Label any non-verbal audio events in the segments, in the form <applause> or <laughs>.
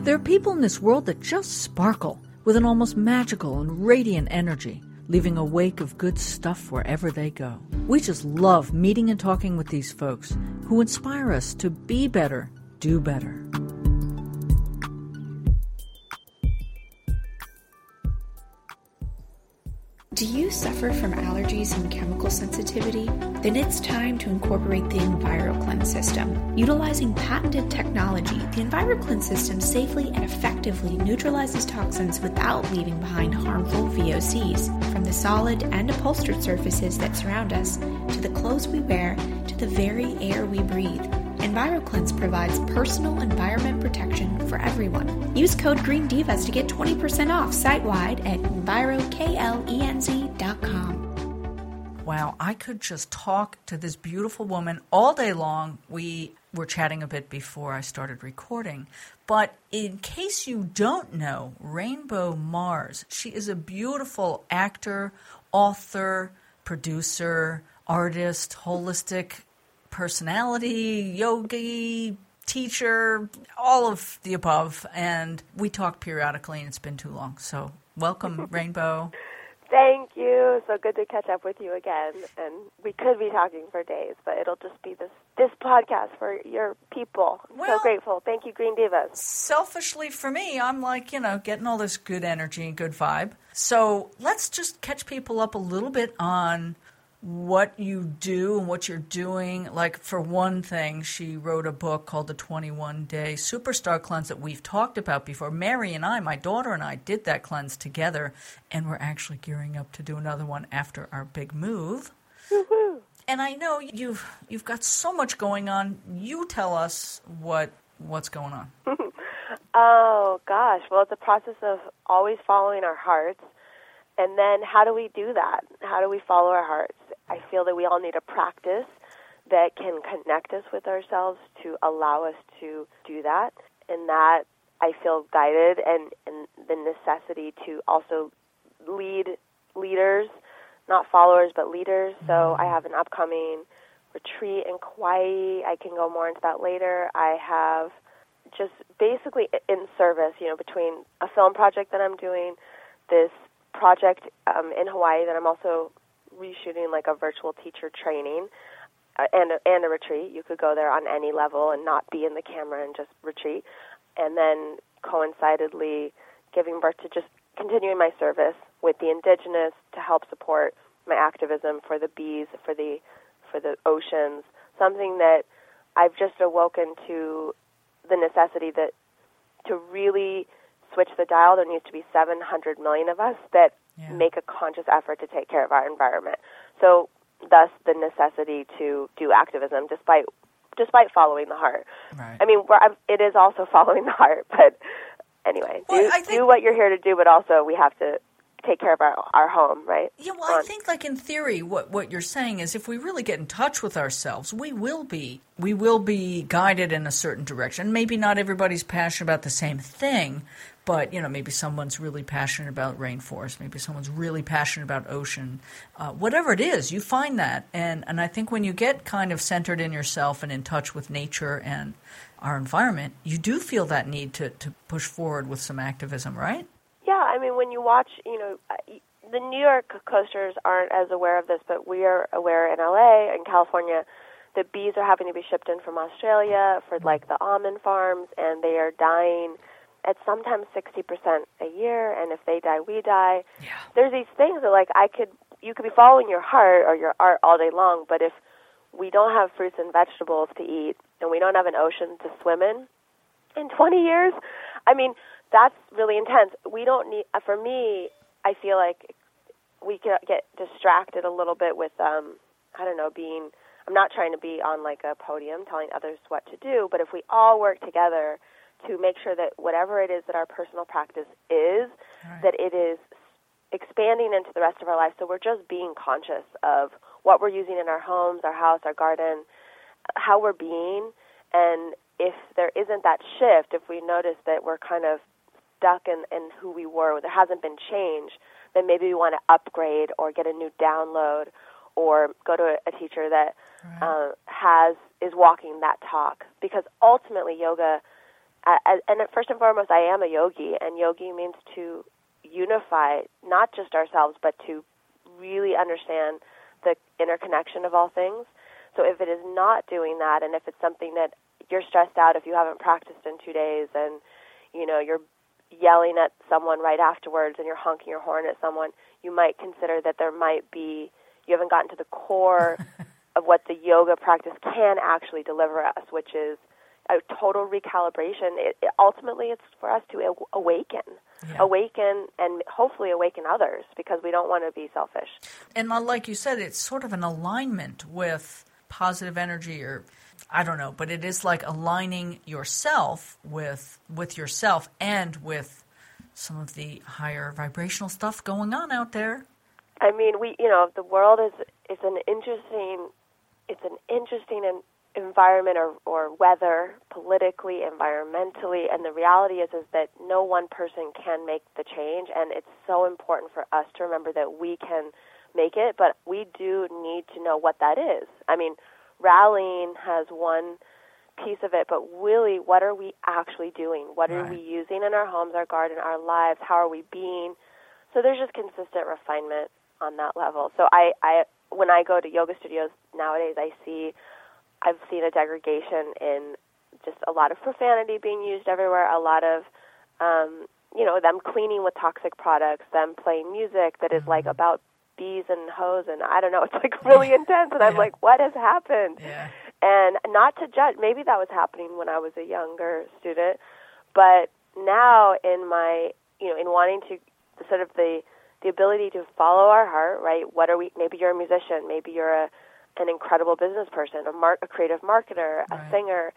There are people in this world that just sparkle with an almost magical and radiant energy, leaving a wake of good stuff wherever they go. We just love meeting and talking with these folks who inspire us to be better, do better. Do you suffer from allergies and chemical sensitivity? Then it's time to incorporate the EnviroKlenz system. Utilizing patented technology, the EnviroKlenz system safely and effectively neutralizes toxins without leaving behind harmful VOCs. From the solid and upholstered surfaces that surround us, to the clothes we wear, to the very air we breathe. EnviroKlenz provides personal environment protection for everyone. Use code GREENDIVAS to get 20% off site-wide at EnviroKlenz.com. Wow, I could just talk to this beautiful woman all day long. We were chatting a bit before I started recording. But in case you don't know, Rainbeau Mars, she is a beautiful actor, author, producer, artist, holistic personality, yogi, teacher, all of the above. And we talk periodically, and it's been too long. So, welcome, <laughs> Rainbeau. Thank you. So good to catch up with you again. And we could be talking for days, but it'll just be this this podcast for your people. I'm Well- so grateful. Thank you, Green Divas. Selfishly for me, I'm like, you know, getting all this good energy and good vibe. So let's just catch people up a little bit on what you do and what you're doing. Like, for one thing, she wrote a book called The 21 Day Superstar Cleanse that we've talked about before. Mary and I, my daughter and I, did that cleanse together, and we're actually gearing up to do another one after our big move. And I know you've you've got so much going on. You tell us what what's going on. <laughs> Oh gosh, well, it's a process of always following our hearts, and then how do we do that? How do we follow our hearts? I feel that we all need a practice that can connect us with ourselves to allow us to do that, and that I feel guided and and the necessity to also lead leaders, not followers, but leaders. So I have an upcoming retreat in Kauai. I can go more into that later. I have just basically in service, you know, between a film project that I'm doing, this project um, in Hawaii that I'm also reshooting like a virtual teacher training uh, and a, and a retreat. You could go there on any level and not be in the camera and just retreat. And then coincidentally giving birth to just continuing my service with the indigenous to help support my activism for the bees, for the for the oceans, something that I've just awoken to the necessity that to really switch the dial, there needs to be 700 million of us that Yeah. make a conscious effort to take care of our environment. So, thus the necessity to do activism, despite despite following the heart. Right. I mean, it is also <laughs> following the heart, but anyway, Well, do, think- do what you're here to do, but also we have to take care of our our home, right? Yeah, well, I think, like in theory, what what you're saying is, if we really get in touch with ourselves, we will be we will be guided in a certain direction. Maybe not everybody's passionate about the same thing, but you know, maybe someone's really passionate about rainforest, maybe someone's really passionate about ocean. Uh, whatever it is, you find that, and and I think when you get kind of centered in yourself and in touch with nature and our environment, you do feel that need to to push forward with some activism, right? I mean, when you watch, you know, uh, the New York coasters aren't as aware of this, but we are aware in LA and California that bees are having to be shipped in from Australia for like the almond farms, and they are dying at sometimes 60% a year, and if they die, we die. Yeah. There's these things that, like, I could, you could be following your heart or your art all day long, but if we don't have fruits and vegetables to eat, and we don't have an ocean to swim in, in 20 years, I mean, that's really intense. We don't need, uh, for me, I feel like we could get distracted a little bit with, um, I don't know, being, I'm not trying to be on like a podium telling others what to do, but if we all work together to make sure that whatever it is that our personal practice is, Right. that it is expanding into the rest of our life. So we're just being conscious of what we're using in our homes, our house, our garden, how we're being. And if there isn't that shift, if we notice that we're kind of stuck in, in who we were, there hasn't been change, then maybe we want to upgrade or get a new download or go to a, a teacher that uh, has is walking that talk. Because ultimately, yoga and first and foremost, I am a yogi, and yogi means to unify not just ourselves, but to really understand the interconnection of all things. So if it is not doing that, and if it's something that you're stressed out if you haven't practiced in two days, and you know you're yelling at someone right afterwards, and you're honking your horn at someone, you might consider that there might be you haven't gotten to the core <laughs> of what the yoga practice can actually deliver us, which is a total recalibration. It, it, ultimately, it's for us to awaken, yeah. awaken, and hopefully awaken others because we don't want to be selfish. And like you said, it's sort of an alignment with positive energy, or I don't know, but it is like aligning yourself with with yourself and with some of the higher vibrational stuff going on out there. I mean, we you know the world is is an interesting it's an interesting environment or, or weather politically environmentally and the reality is is that no one person can make the change and it's so important for us to remember that we can make it but we do need to know what that is i mean rallying has one piece of it but really what are we actually doing what right. are we using in our homes our garden our lives how are we being so there's just consistent refinement on that level so i i when i go to yoga studios nowadays i see I've seen a degradation in just a lot of profanity being used everywhere, a lot of um, you know them cleaning with toxic products, them playing music that is like mm-hmm. about bees and hoes, and I don't know, <laughs> it's like <laughs> really intense, and I'm like, what has happened? Yeah. And not to judge, maybe that was happening when I was a younger student, but now in my you know in wanting to sort of the the ability to follow our heart, right? What are we? Maybe you're a musician, maybe you're a an incredible business person, a, mar- a creative marketer, a right. singer,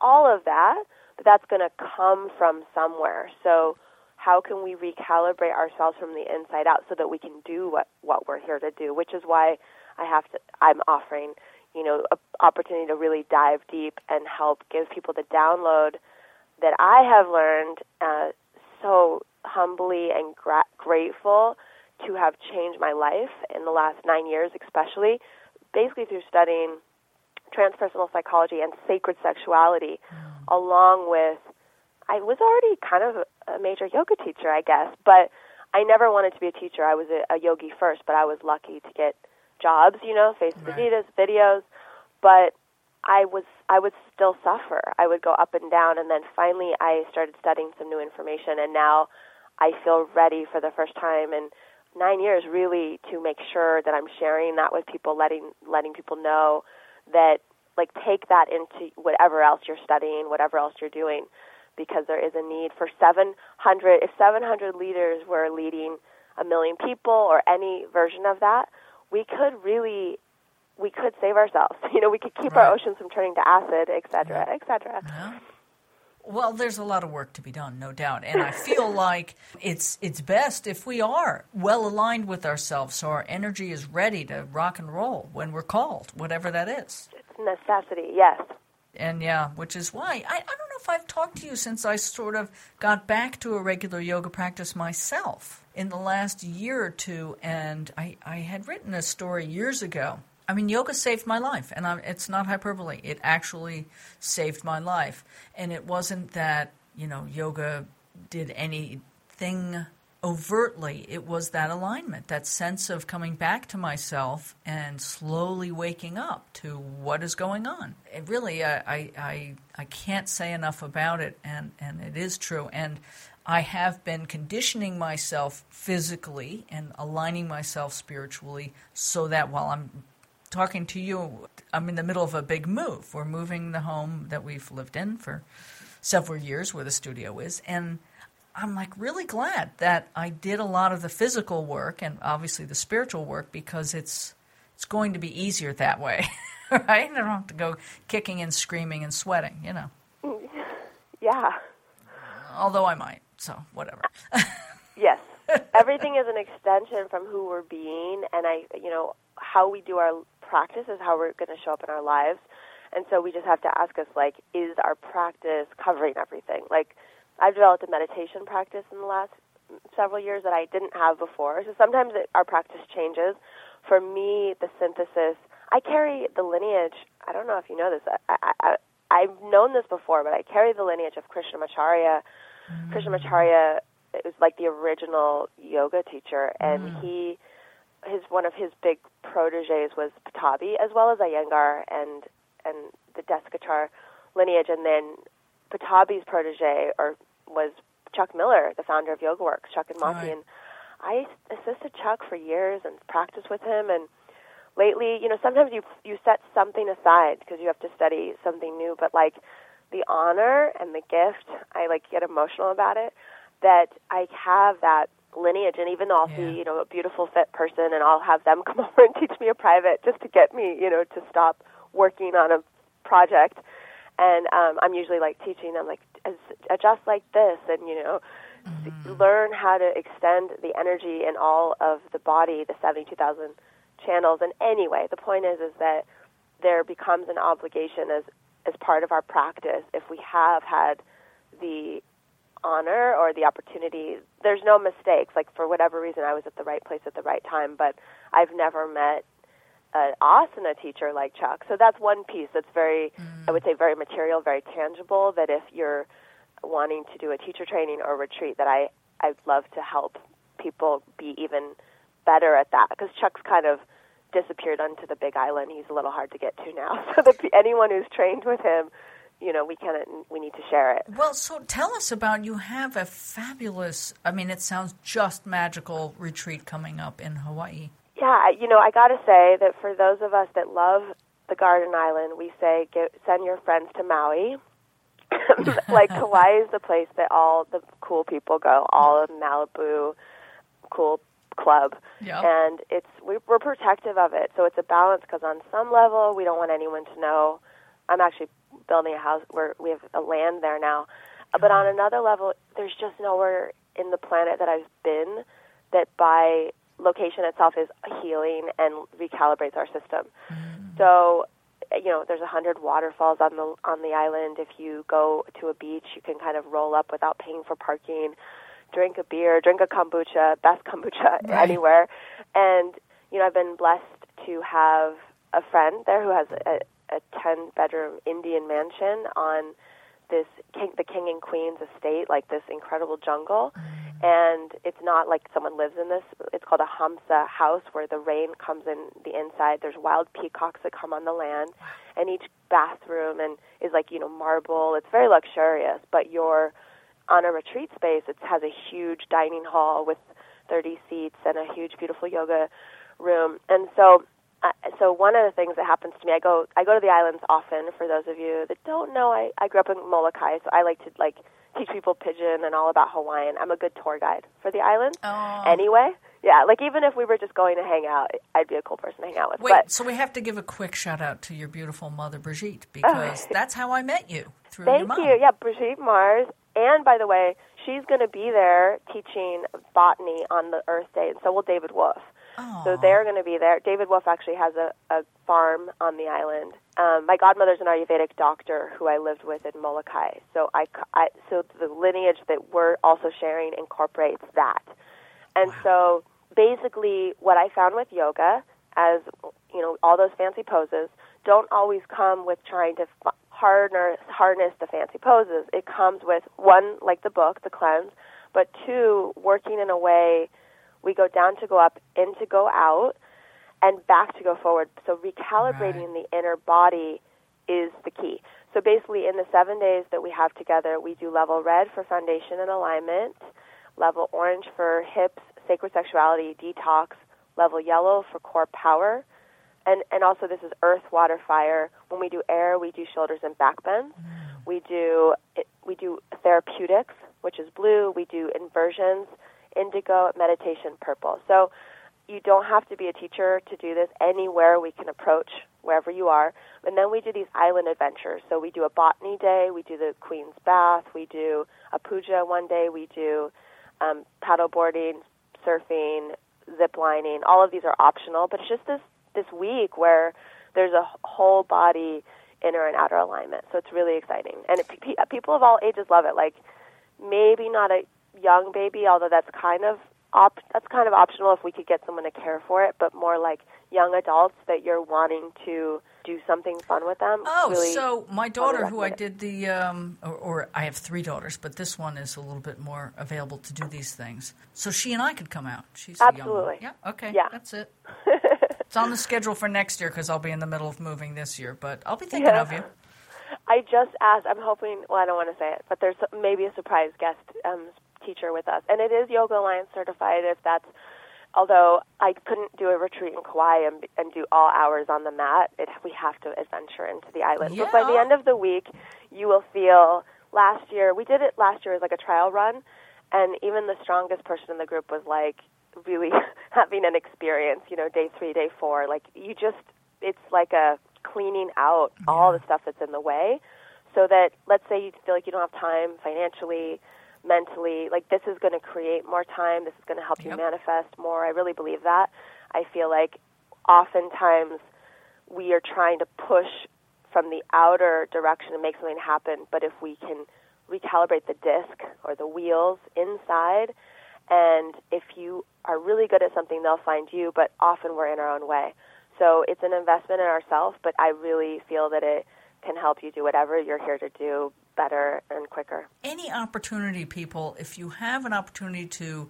all of that, but that's going to come from somewhere. So, how can we recalibrate ourselves from the inside out so that we can do what what we're here to do? Which is why I have to. I'm offering, you know, an opportunity to really dive deep and help give people the download that I have learned uh, so humbly and gra- grateful to have changed my life in the last nine years, especially basically through studying transpersonal psychology and sacred sexuality, mm. along with I was already kind of a major yoga teacher, I guess, but I never wanted to be a teacher. I was a, a yogi first, but I was lucky to get jobs, you know, face right. videos, videos, but I was I would still suffer. I would go up and down and then finally I started studying some new information and now I feel ready for the first time in nine years really to make sure that I'm sharing that with people, letting letting people know that like take that into whatever else you're studying, whatever else you're doing, because there is a need for 700. If 700 leaders were leading a million people or any version of that, we could really we could save ourselves. <laughs> You know, we could keep right. our oceans from turning to acid, et cetera, et cetera. Yeah. Well, there's a lot of work to be done, no doubt, and I feel <laughs> like it's it's best if we are well aligned with ourselves, so our energy is ready to rock and roll when we're called, whatever that is. It's necessity, yes. And yeah, which is why I, I don't know if I've talked to you since I sort of got back to a regular yoga practice myself in the last year or two, and I, I had written a story years ago. I mean, yoga saved my life, and I'm, it's not hyperbole. It actually saved my life, and it wasn't that you know yoga did anything overtly. It was that alignment, that sense of coming back to myself and slowly waking up to what is going on. It really, I, I, I can't say enough about it, and, and it is true. And I have been conditioning myself physically and aligning myself spiritually so that while I'm talking to you, I'm in the middle of a big move. We're moving the home that we've lived in for several years where the studio is. And I'm like really glad that I did a lot of the physical work and obviously the spiritual work because it's it's going to be easier that way. <laughs> right? I don't have to go kicking and screaming and sweating, you know. <laughs> Yeah. Although I might, so whatever. <laughs> yes. Everything is an extension from who we're being and I you know how we do our practice is how we're going to show up in our lives. And so we just have to ask us, like, is our practice covering everything? Like, I've developed a meditation practice in the last several years that I didn't have before. So sometimes it, our practice changes. For me, the synthesis, I carry the lineage. I don't know if you know this. I, I, I I've known this before, but I carry the lineage of Krishnamacharya. Mm. Krishnamacharya was like the original yoga teacher, and mm. he his one of his big proteges was Pattabhi, as well as Iyengar and and the Desikachar lineage, and then Pattabhi's protege or was Chuck Miller, the founder of Yoga Works, Chuck and Maty, right. and I assisted Chuck for years and practiced with him. And lately, you know, sometimes you you set something aside because you have to study something new, but like the honor and the gift, I like get emotional about it. That I have that lineage, and even though I'll yeah. see, you know, a beautiful fit person, and I'll have them <laughs> come over and teach me a private just to get me, you know, to stop working on a project. And um, I'm usually like teaching them like adjust like this, and you know, mm-hmm. learn how to extend the energy in all of the body, the 72,000 channels. And anyway, the point is, is that there becomes an obligation as as part of our practice if we have had the honor or the opportunity. There's no mistakes. Like for whatever reason, I was at the right place at the right time, but I've never met an asana teacher like Chuck. So that's one piece that's very. I would say, very material, very tangible. That if you're wanting to do a teacher training or retreat, that I I'd love to help people be even better at that because Chuck's kind of disappeared onto the Big Island. He's a little hard to get to now. <laughs> So that anyone who's trained with him you know we can we need to share it. Well, so tell us about you have a fabulous. I mean, it sounds just magical retreat coming up in Hawaii. Yeah, you know, I got to say that for those of us that love the Garden Island, we say get, send your friends to Maui. <laughs> like <laughs> Hawaii is the place that all the cool people go, all of Malibu, cool club, yep. and it's we, we're protective of it. So it's a balance because on some level we don't want anyone to know. I'm actually building a house where we have a land there now, uh, but uh-huh. on another level, there's just nowhere in the planet that I've been that by location itself is healing and recalibrates our system. Mm. So, you know, there's a hundred waterfalls on the on the island. If you go to a beach, you can kind of roll up without paying for parking, drink a beer, drink a kombucha, best kombucha right. anywhere. And you know, I've been blessed to have a friend there who has a, a ten bedroom Indian mansion on this king, the king and queen's estate, like this incredible jungle. Mm and it's not like someone lives in this. It's called a hamsa house where the rain comes in the inside. There's wild peacocks that come on the land, and each bathroom and is like you know marble. It's very luxurious, but you're on a retreat space. It has a huge dining hall with 30 seats and a huge, beautiful yoga room. And so, uh, so one of the things that happens to me, I go I go to the islands often. For those of you that don't know, I I grew up in Molokai, so I like to like teach people pidgin and all about Hawaiian. I'm a good tour guide for the island. Oh. Anyway, yeah, like even if we were just going to hang out, I'd be a cool person to hang out with. Wait, but, so we have to give a quick shout out to your beautiful mother Brigitte because that's how I met you through Thank you. Yeah, Brigitte Mars. And by the way, she's going to be there teaching botany on the Earth Day, and so will David Wolfe. So they're going to be there. David Wolfe actually has a, a farm on the island. Um, my godmother's an Ayurvedic doctor who I lived with in Molokai. So I, I so the lineage that we're also sharing incorporates that. And wow. so basically, what I found with yoga, as you know, all those fancy poses don't always come with trying to harness harness the fancy poses. It comes with one, like the book, the cleanse, but two, working in a way we go down to go up, in to go out, and back to go forward. So recalibrating right. the inner body is the key. So basically, in the seven days that we have together, we do level red for foundation and alignment, level orange for hips, sacred sexuality, detox, level yellow for core power, and and also this is earth, water, fire. When we do air, we do shoulders and back bends. Mm. We do we do therapeutics, which is blue. We do inversions indigo, meditation, purple. So you don't have to be a teacher to do this. Anywhere we can approach, wherever you are. And then we do these island adventures. So we do a botany day, we do the Queen's Bath, we do a puja one day, we do um, paddle boarding, surfing, zip lining. All of these are optional, but it's just this this week where there's a whole body inner and outer alignment. So it's really exciting, and it, people of all ages love it. Like maybe not a young baby, although that's kind of op- that's kind of optional if we could get someone to care for it, but more like young adults that you're wanting to do something fun with them. Oh, really so my daughter, who I did the, um, or, or I have three daughters, but this one is a little bit more available to do these things. So she and I could come out. She's a young. Absolutely. Yeah. Okay. Yeah. That's it. <laughs> it's on the schedule for next year because I'll be in the middle of moving this year. But I'll be thinking Yeah. of you. I just asked. I'm hoping. Well, I don't want to say it, but there's maybe a surprise guest um, teacher with us, and it is Yoga Alliance certified. If that's, although I couldn't do a retreat in Kauai and, and do all hours on the mat, it, we have to adventure into the island. But by the end of the week, you will feel. Last year, we did it last year as like a trial run, and even the strongest person in the group was like really <laughs> having an experience. You know, day three, day four, like you just, it's like a cleaning out all the stuff that's in the way so that let's say you feel like you don't have time financially mentally like this is going to create more time this is going to help you Yep. manifest more. I really believe that. I feel like oftentimes we are trying to push from the outer direction to make something happen but if we can recalibrate the disc or the wheels inside and if you are really good at something they'll find you but often we're in our own way. So it's an investment in ourselves, but I really feel that it can help you do whatever you're here to do better and quicker. Any opportunity, people, if you have an opportunity to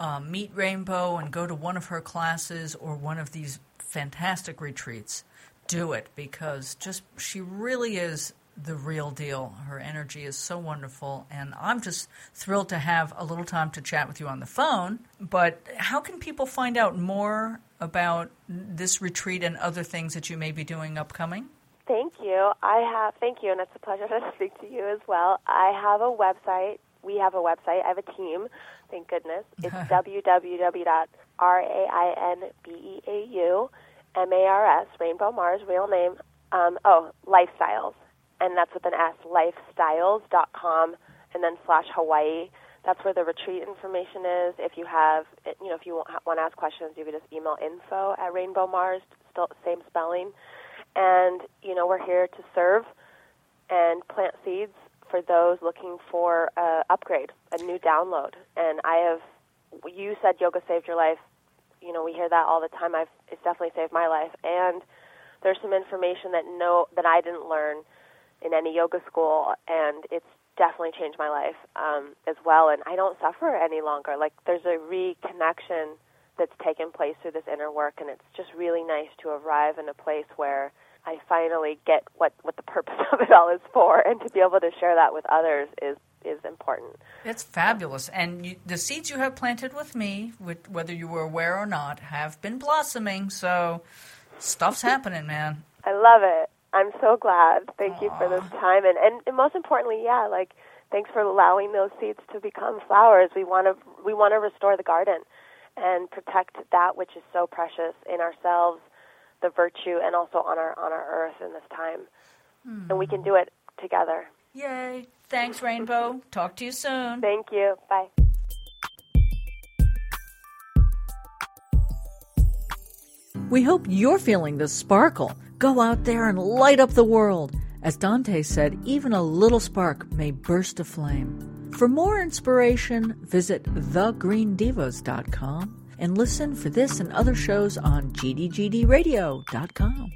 um, meet Rainbeau and go to one of her classes or one of these fantastic retreats, do it because just she really is the real deal. Her energy is so wonderful, and I'm just thrilled to have a little time to chat with you on the phone. But how can people find out more about this retreat and other things that you may be doing upcoming? Thank you. I have thank you, and it's a pleasure <laughs> to speak to you as well. I have a website. We have a website. I have a team. Thank goodness. It's <laughs> www.rainbeau mars Rainbeau Mars real name. Um, oh, lifestyles, and that's with an S. Lifestyles.com, and then slash Hawaii. That's where the retreat information is. If you have, you know, if you want to ask questions, you can just email info at Rainbeau Mars. Still same spelling. And you know, we're here to serve and plant seeds for those looking for a upgrade, a new download. And I have, you said yoga saved your life. You know, we hear that all the time. I've, it's definitely saved my life. And there's some information that no, that I didn't learn in any yoga school, and it's definitely changed my life um, as well. And I don't suffer any longer. Like there's a reconnection that's taken place through this inner work, and it's just really nice to arrive in a place where I finally get what what the purpose <laughs> of it all is for, and to be able to share that with others is is important. It's fabulous. And you, the seeds you have planted with me, with, whether you were aware or not, have been blossoming. So stuff's happening, man. I love it. I'm so glad. Thank you for this time, and, and and most importantly, yeah, like thanks for allowing those seeds to become flowers. We want to we want to restore the garden and protect that which is so precious in ourselves, the virtue, and also on our on our earth in this time. And we can hmm. do it together. Yay. Thanks, Rainbeau. Talk to you soon. Thank you. Bye. We hope you're feeling the sparkle. Go out there and light up the world. As Dante said, even a little spark may burst a flame. For more inspiration, visit thegreendivas.com and listen for this and other shows on gdgdradio.com.